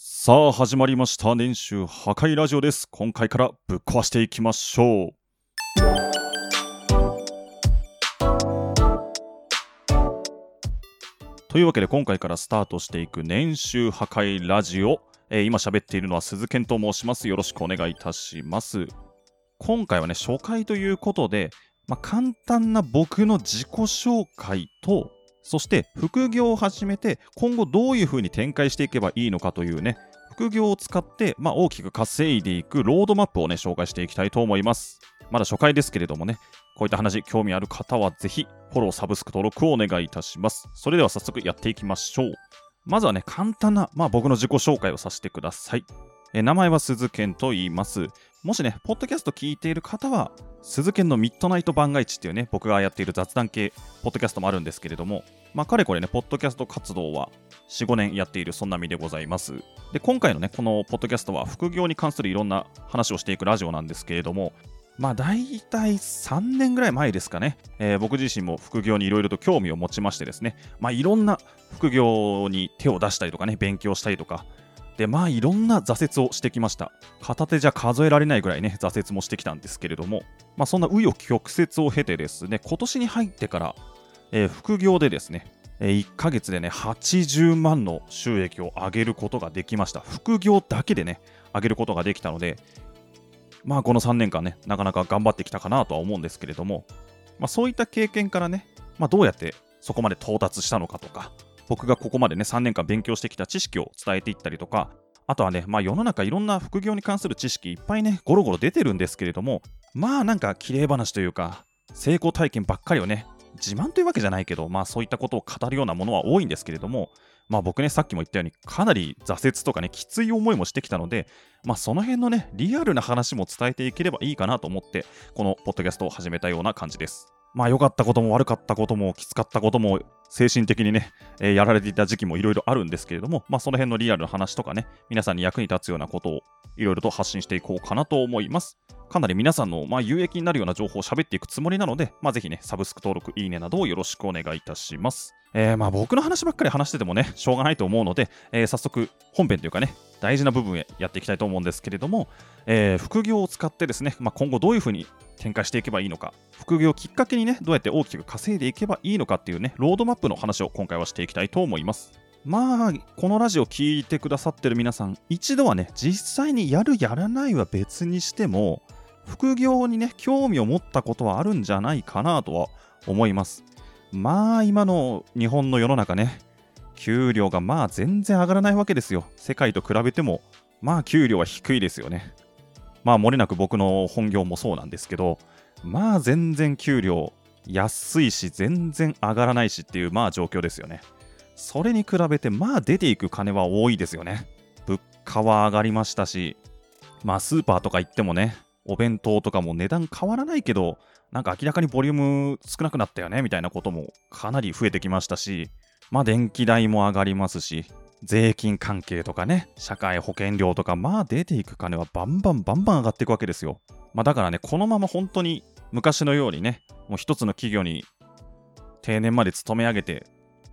さあ始まりました。年収破壊ラジオです。今回からぶっ壊していきましょう。というわけで今回からスタートしていく年収破壊ラジオ、えー今喋っているのは鈴健と申します。よろしくお願いいたします。今回はね初回ということで、まあ、簡単な僕の自己紹介とそして副業を始めて今後どういう風に展開していけばいいのかというね副業を使って、まあ、大きく稼いでいくロードマップをね紹介していきたいと思います。まだ初回ですけれどもねこういった話興味ある方はぜひフォローサブスク登録をお願いいたします。それでは早速やっていきましょう。まずはね簡単な、まあ、僕の自己紹介をさせてください。え名前は鈴健と言います。もしね、ポッドキャスト聞いている方は、鈴研のミッドナイト番外地っていうね、僕がやっている雑談系、ポッドキャストもあるんですけれども、まあ、かれこれね、ポッドキャスト活動は4、5年やっている、そんな身でございます。で、今回のね、このポッドキャストは、副業に関するいろんな話をしていくラジオなんですけれども、まあ、大体3年ぐらい前ですかね、えー僕自身も副業にいろいろと興味を持ちましてですね、まあ、いろんな副業に手を出したりとかね、勉強したりとか、でまあいろんな挫折をしてきました。片手じゃ数えられないぐらいね挫折もしてきたんですけれども。まあそんな紆余曲折を経てですね今年に入ってから、えー副業でですねえ1ヶ月でね80万の収益を上げることができました。副業だけでね上げることができたのでまあこの3年間ねなかなか頑張ってきたかなとは思うんですけれども、まあ、そういった経験からね、まあ、どうやってそこまで到達したのかとか僕がここまでね3年間勉強してきた知識を伝えていったりとかあとはね、まあ、世の中いろんな副業に関する知識いっぱいねゴロゴロ出てるんですけれどもまあなんか綺麗話というか成功体験ばっかりをね自慢というわけじゃないけどまあそういったことを語るようなものは多いんですけれどもまあ僕ねさっきも言ったようにかなり挫折とかねきつい思いもしてきたのでまあその辺のねリアルな話も伝えていければいいかなと思ってこのポッドキャストを始めたような感じです。まあ良かったことも悪かったこともきつかったことも精神的にね、えーやられていた時期もいろいろあるんですけれども、まあその辺のリアルな話とかね、皆さんに役に立つようなことをいろいろと発信していこうかなと思います。かなり皆さんの、まあ、有益になるような情報を喋っていくつもりなので、まあ、ぜひね、サブスク登録、いいねなどをよろしくお願いいたします。えーまあ僕の話ばっかり話しててもね、しょうがないと思うので、えー早速本編というかね、大事な部分へやっていきたいと思うんですけれども、えー副業を使ってですね、まあ、今後どういうふうに展開していけばいいのか、副業をきっかけにね、どうやって大きく稼いでいけばいいのかっていうね、ロードマップの話を今回はしていきたいと思います。まあ、このラジオ聞いてくださってる皆さん、一度はね、実際にやる、やらないは別にしても、副業にね、興味を持ったことはあるんじゃないかなとは思います。まあ、今の日本の世の中ね、給料がまあ全然上がらないわけですよ。世界と比べても、まあ給料は低いですよね。まあ漏れなく僕の本業もそうなんですけど、まあ全然給料安いし全然上がらないしっていうまあ状況ですよね。それに比べてまあ出ていく金は多いですよね。物価は上がりましたし、まあスーパーとか行ってもね、お弁当とかも値段変わらないけど、なんか明らかにボリューム少なくなったよねみたいなこともかなり増えてきましたし、まあ電気代も上がりますし、税金関係とかね、社会保険料とか、まあ出ていく金はバンバンバンバン上がっていくわけですよ。まあだからね、このまま本当に昔のようにね、もう一つの企業に定年まで勤め上げて、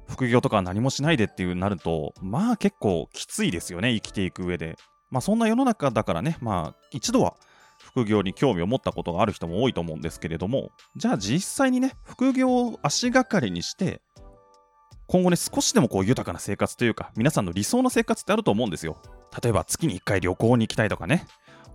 副業とか何もしないでっていうなると、まあ結構きついですよね、生きていく上で。まあそんな世の中だからね、まあ一度は副業に興味を持ったことがある人も多いと思うんですけれども、じゃあ実際にね、副業を足がかりにして、今後ね、少しでもこう豊かな生活というか、皆さんの理想の生活ってあると思うんですよ。例えば月に1回旅行に行きたいとかね、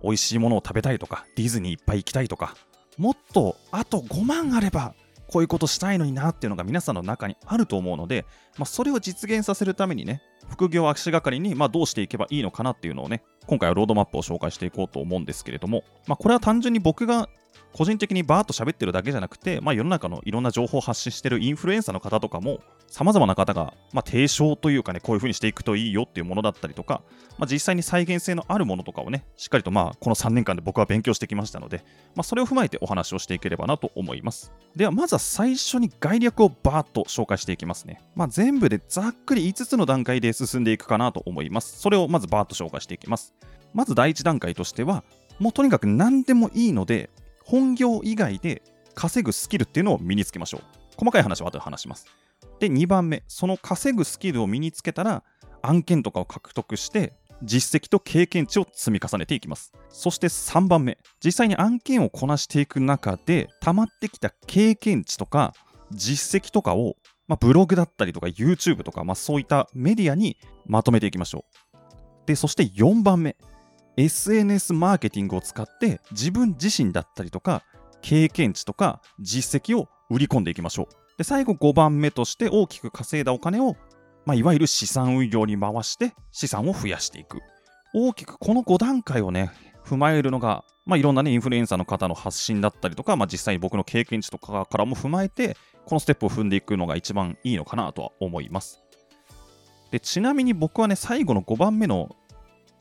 美味しいものを食べたいとか、ディズニーいっぱい行きたいとか、もっとあと5万あれば、こういうことしたいのになっていうのが皆さんの中にあると思うので、まあ、それを実現させるためにね、副業足がかりに、まあ、どうしていけばいいのかなっていうのをね、今回はロードマップを紹介していこうと思うんですけれども、まあ、これは単純に僕が個人的にバーッと喋ってるだけじゃなくて、まあ、世の中のいろんな情報を発信してるインフルエンサーの方とかも、様々な方が、まあ、提唱というかね、こういう風にしていくといいよっていうものだったりとか、まあ、実際に再現性のあるものとかをね、しっかりとまあこの3年間で僕は勉強してきましたので、まあ、それを踏まえてお話をしていければなと思います。では、まずは最初に概略をバーッと紹介していきますね。まあ、全部でざっくり5つの段階で進んでいくかなと思います。それをまずバーッと紹介していきます。まず第1段階としては、もうとにかく何でもいいので、本業以外で稼ぐスキルっていうのを身につけましょう。細かい話は後で話します。で、2番目、その稼ぐスキルを身につけたら、案件とかを獲得して、実績と経験値を積み重ねていきます。そして3番目、実際に案件をこなしていく中で、溜まってきた経験値とか実績とかを、まあ、ブログだったりとか YouTube とか、まあ、そういったメディアにまとめていきましょう。で、そして4番目、SNS マーケティングを使って自分自身だったりとか経験値とか実績を売り込んでいきましょう。で、最後5番目として大きく稼いだお金をまあ、いわゆる資産運用に回して資産を増やしていく。大きくこの5段階をね、踏まえるのが、まあ、いろんなね、インフルエンサーの方の発信だったりとか、まあ、実際に僕の経験値とかからも踏まえて、このステップを踏んでいくのが一番いいのかなとは思います。でちなみに僕はね、最後の5番目の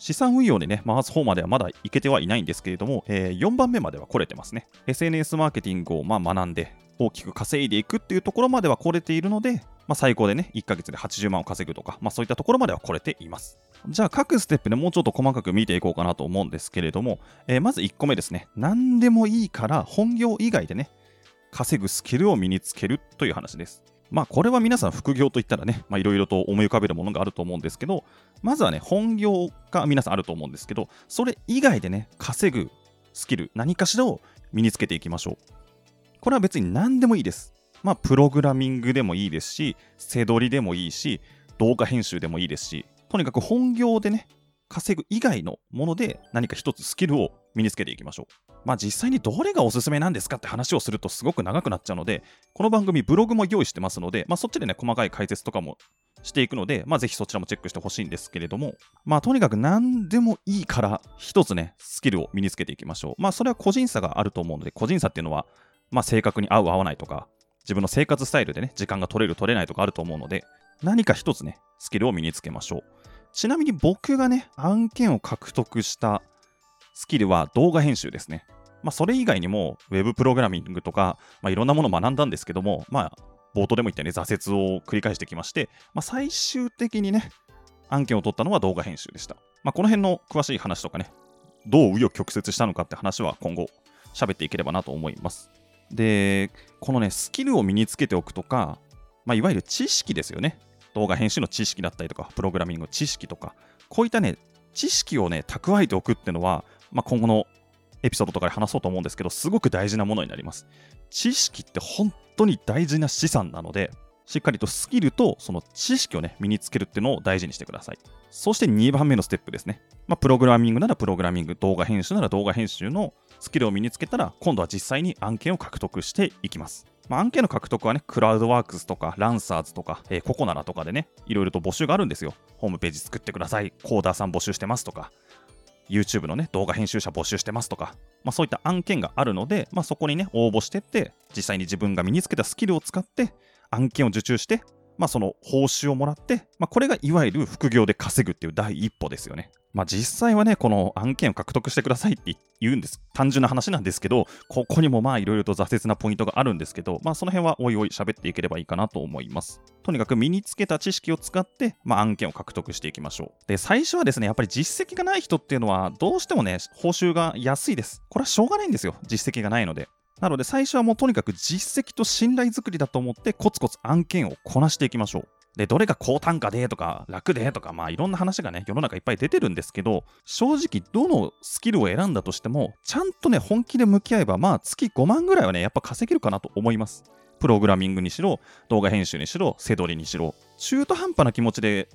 資産運用でね、回す方まではまだいけてはいないんですけれども、えー、4番目までは来れてますね。SNS マーケティングをまあ学んで、大きく稼いでいくっていうところまでは来れているので、まあ、最高でね、1ヶ月で80万を稼ぐとか、まあ、そういったところまでは来れています。じゃあ、各ステップでもうちょっと細かく見ていこうかなと思うんですけれども、えー、まず1個目ですね。何でもいいから本業以外でね、稼ぐスキルを身につけるという話です。まあこれは皆さん副業といったらね、いろいろと思い浮かべるものがあると思うんですけど、まずはね、本業が皆さんあると思うんですけど、それ以外でね、稼ぐスキル、何かしらを身につけていきましょう。これは別に何でもいいです。まあ、プログラミングでもいいですし、背取りでもいいし、動画編集でもいいですし、とにかく本業でね、稼ぐ以外のもので何か一つスキルを身につけていきましょう。まあ実際にどれがおすすめなんですかって話をするとすごく長くなっちゃうので、この番組ブログも用意してますので、まあそっちでね、細かい解説とかもしていくので、まあぜひそちらもチェックしてほしいんですけれども、まあとにかく何でもいいから一つね、スキルを身につけていきましょう。まあそれは個人差があると思うので、個人差っていうのは、まあ正確に合う合わないとか、自分の生活スタイルでね、時間が取れる取れないとかあると思うので、何か一つね、スキルを身につけましょう。ちなみに僕がね、案件を獲得したスキルは動画編集ですね。まあ、それ以外にも、ウェブプログラミングとか、まあ、いろんなものを学んだんですけども、まあ、冒頭でも言ったように挫折を繰り返してきまして、まあ、最終的にね、案件を取ったのは動画編集でした。まあ、この辺の詳しい話とかね、どう紆余曲折したのかって話は今後喋っていければなと思います。で、このね、スキルを身につけておくとか、まあ、いわゆる知識ですよね。動画編集の知識だったりとか、プログラミングの知識とか、こういったね、知識をね、蓄えておくっていうのは、まあ、今後のエピソードとかで話そうと思うんですけど、すごく大事なものになります。知識って本当に大事な資産なので、しっかりとスキルとその知識をね、身につけるっていうのを大事にしてください。そして2番目のステップですね。まあ、プログラミングならプログラミング、動画編集なら動画編集のスキルを身につけたら、今度は実際に案件を獲得していきます。まあ、案件の獲得はね、クラウドワークスとか、ランサーズとか、えー、ココナラとかでね、いろいろと募集があるんですよ。ホームページ作ってください。コーダーさん募集してますとか、YouTube のね、動画編集者募集してますとか、まあ、そういった案件があるので、まあ、そこにね、応募してって、実際に自分が身につけたスキルを使って、案件を受注して、まあ、その報酬をもらって、まあ、これがいわゆる副業で稼ぐっていう第一歩ですよね。まあ、実際はね、この案件を獲得してくださいって言うんです。単純な話なんですけど、ここにもまあいろいろと挫折なポイントがあるんですけど、まあその辺はおいおい喋っていければいいかなと思います。とにかく身につけた知識を使って、まあ案件を獲得していきましょう。で、最初はですね、やっぱり実績がない人っていうのは、どうしてもね、報酬が安いです。これはしょうがないんですよ。実績がないので。なので最初はもうとにかく実績と信頼づくりだと思ってコツコツ案件をこなしていきましょう。で、どれが高単価でとか楽でとか、まあいろんな話がね、世の中いっぱい出てるんですけど、正直どのスキルを選んだとしても、ちゃんとね、本気で向き合えば、まあ月5万ぐらいはね、やっぱ稼げるかなと思います。プログラミングにしろ、動画編集にしろ、背取りにしろ、中途半端な気持ちで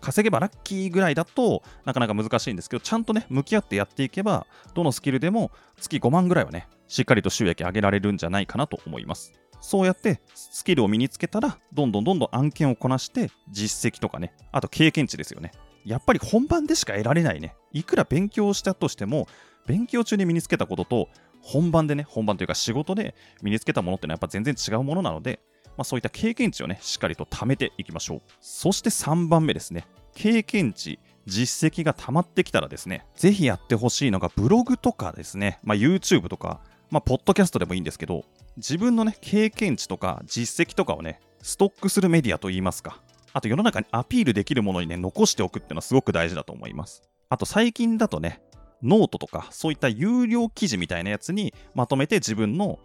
稼げばラッキーぐらいだとなかなか難しいんですけど、ちゃんとね、向き合ってやっていけば、どのスキルでも月5万ぐらいはね、しっかりと収益上げられるんじゃないかなと思います。そうやってスキルを身につけたら、どんどんどんどん案件をこなして、実績とかね、あと経験値ですよね。やっぱり本番でしか得られないね。いくら勉強したとしても、勉強中に身につけたことと、本番でね、本番というか仕事で身につけたものってのはやっぱ全然違うものなので、まあ、そういった経験値をね、しっかりと貯めていきましょう。そして3番目ですね。経験値、実績が溜まってきたらですね、ぜひやってほしいのがブログとかですね、まあ、YouTube とか、まあ、ポッドキャストでもいいんですけど、自分のね、経験値とか実績とかをね、ストックするメディアといいますか、あと世の中にアピールできるものにね、残しておくっていうのはすごく大事だと思います。あと最近だとね、ノートとか、そういった有料記事みたいなやつにまとめて自分の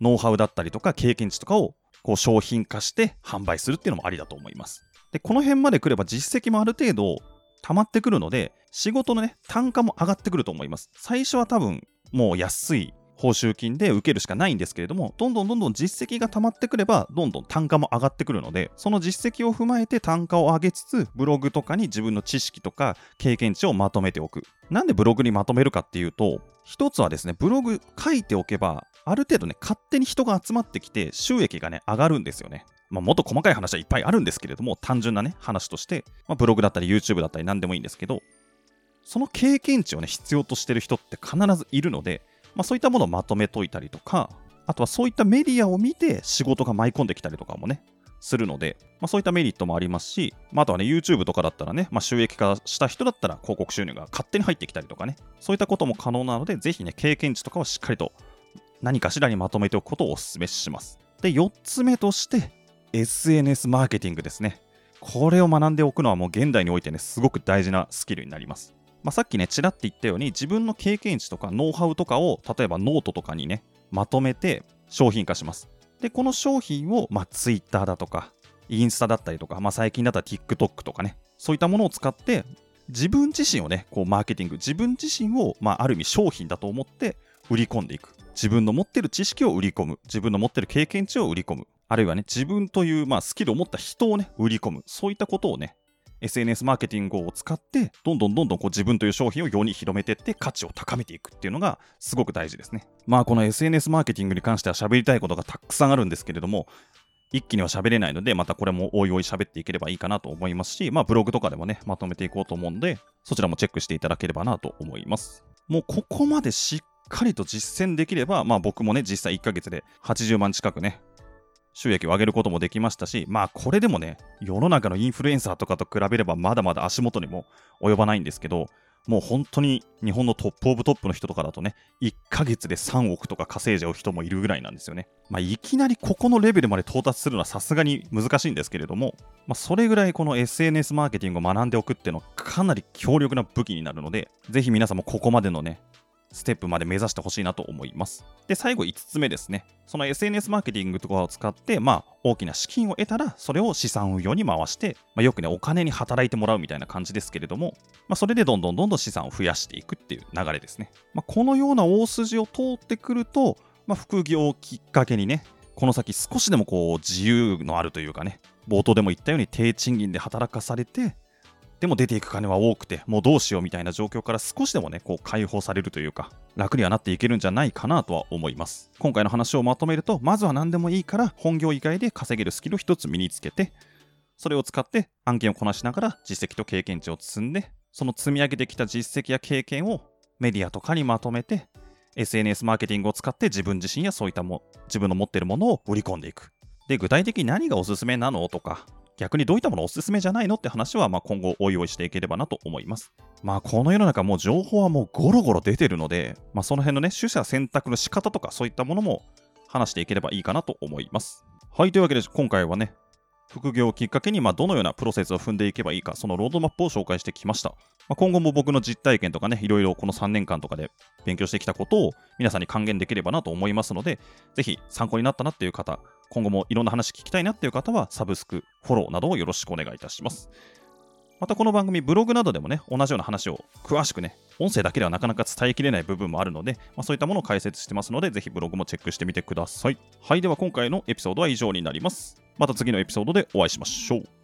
ノウハウだったりとか経験値とかをこう商品化して販売するっていうのもありだと思います。で、この辺まで来れば実績もある程度溜まってくるので、仕事のね、単価も上がってくると思います。最初は多分、もう安い報酬金で受けるしかないんですけれども、どんどんどんどん実績が溜まってくれば、どんどん単価も上がってくるので、その実績を踏まえて単価を上げつつ、ブログとかに自分の知識とか経験値をまとめておく。なんでブログにまとめるかっていうと、一つはですね、ブログ書いておけば、ある程度ね、勝手に人が集まってきて、収益がね、上がるんですよね。まあ、もっと細かい話はいっぱいあるんですけれども、単純なね、話として、まあ、ブログだったり YouTube だったり何でもいいんですけど、その経験値をね、必要としてる人って必ずいるので、まあ、そういったものをまとめといたりとか、あとはそういったメディアを見て仕事が舞い込んできたりとかもね、するので、まあ、そういったメリットもありますし、まあ、あとはね、YouTube とかだったらね、まあ、収益化した人だったら広告収入が勝手に入ってきたりとかね、そういったことも可能なので、ぜひね、経験値とかをしっかりと何かしらにまとめておくことをお勧めします。で、4つ目として、SNS マーケティングですね。これを学んでおくのはもう現代においてね、すごく大事なスキルになります。まあ、さっきね、ちらって言ったように、自分の経験値とかノウハウとかを、例えばノートとかにね、まとめて商品化します。で、この商品を、まあ、Twitter だとか、インスタだったりとか、まあ、最近だったら TikTok とかね、そういったものを使って、自分自身をね、こうマーケティング、自分自身を、まあ、ある意味商品だと思って売り込んでいく。自分の持ってる知識を売り込む。自分の持ってる経験値を売り込む。あるいはね、自分という、まあ、スキルを持った人をね、売り込む。そういったことをね、SNS マーケティングを使って、どんどんどんどんこう自分という商品を世に広めていって、価値を高めていくっていうのがすごく大事ですね。まあ、この SNS マーケティングに関しては喋りたいことがたくさんあるんですけれども、一気には喋れないので、またこれもおいおい喋っていければいいかなと思いますし、まあブログとかでもね、まとめていこうと思うんで、そちらもチェックしていただければなと思います。もうここまでしっかりと実践できれば、まあ僕もね、実際1ヶ月で80万近くね、収益を上げることもできましたし、まあこれでもね、世の中のインフルエンサーとかと比べればまだまだ足元にも及ばないんですけど、もう本当に日本のトップオブトップの人とかだとね、1ヶ月で3億とか稼いじゃう人もいるぐらいなんですよね。まあ、いきなりここのレベルまで到達するのはさすがに難しいんですけれども、まあ、それぐらいこの SNS マーケティングを学んでおくっていうのはかなり強力な武器になるので、ぜひ皆さんもここまでのね、ステップまで目指してほしいなと思います。で、最後5つ目ですね。その SNS マーケティングとかを使って、まあ、大きな資金を得たら、それを資産運用に回して、まあ、よくね、お金に働いてもらうみたいな感じですけれども、まあ、それでどんどんどんどん資産を増やしていくっていう流れですね。まあ、このような大筋を通ってくると、まあ、副業をきっかけにね、この先少しでもこう自由のあるというかね、冒頭でも言ったように低賃金で働かされて、でも出ていく金は多くて、もうどうしようみたいな状況から少しでもね、こう解放されるというか、楽にはなっていけるんじゃないかなとは思います。今回の話をまとめると、まずは何でもいいから本業以外で稼げるスキルを一つ身につけて、それを使って案件をこなしながら実績と経験値を積んで、その積み上げてきた実績や経験をメディアとかにまとめて、SNS マーケティングを使って自分自身やそういったも自分の持っているものを売り込んでいく。で、具体的に何がおすすめなのとか、逆にどういったものおすすめじゃないのって話は、まあ、今後おいおいしていければなと思います。まあ、この世の中もう情報はもうゴロゴロ出てるので、まあ、その辺のね、取捨選択の仕方とかそういったものも話していければいいかなと思います。はい、というわけで今回はね、副業をきっかけに、まあ、どのようなプロセスを踏んでいけばいいか、そのロードマップを紹介してきました。まあ、今後も僕の実体験とかね、いろいろこの3年間とかで勉強してきたことを皆さんに還元できればなと思いますので、ぜひ参考になったなっていう方、今後もいろんな話聞きたいなっていう方は、サブスク、フォローなどをよろしくお願いいたします。またこの番組、ブログなどでもね、同じような話を詳しくね、音声だけではなかなか伝えきれない部分もあるので、まあ、そういったものを解説してますので、ぜひブログもチェックしてみてください。はい、では今回のエピソードは以上になります。また次のエピソードでお会いしましょう。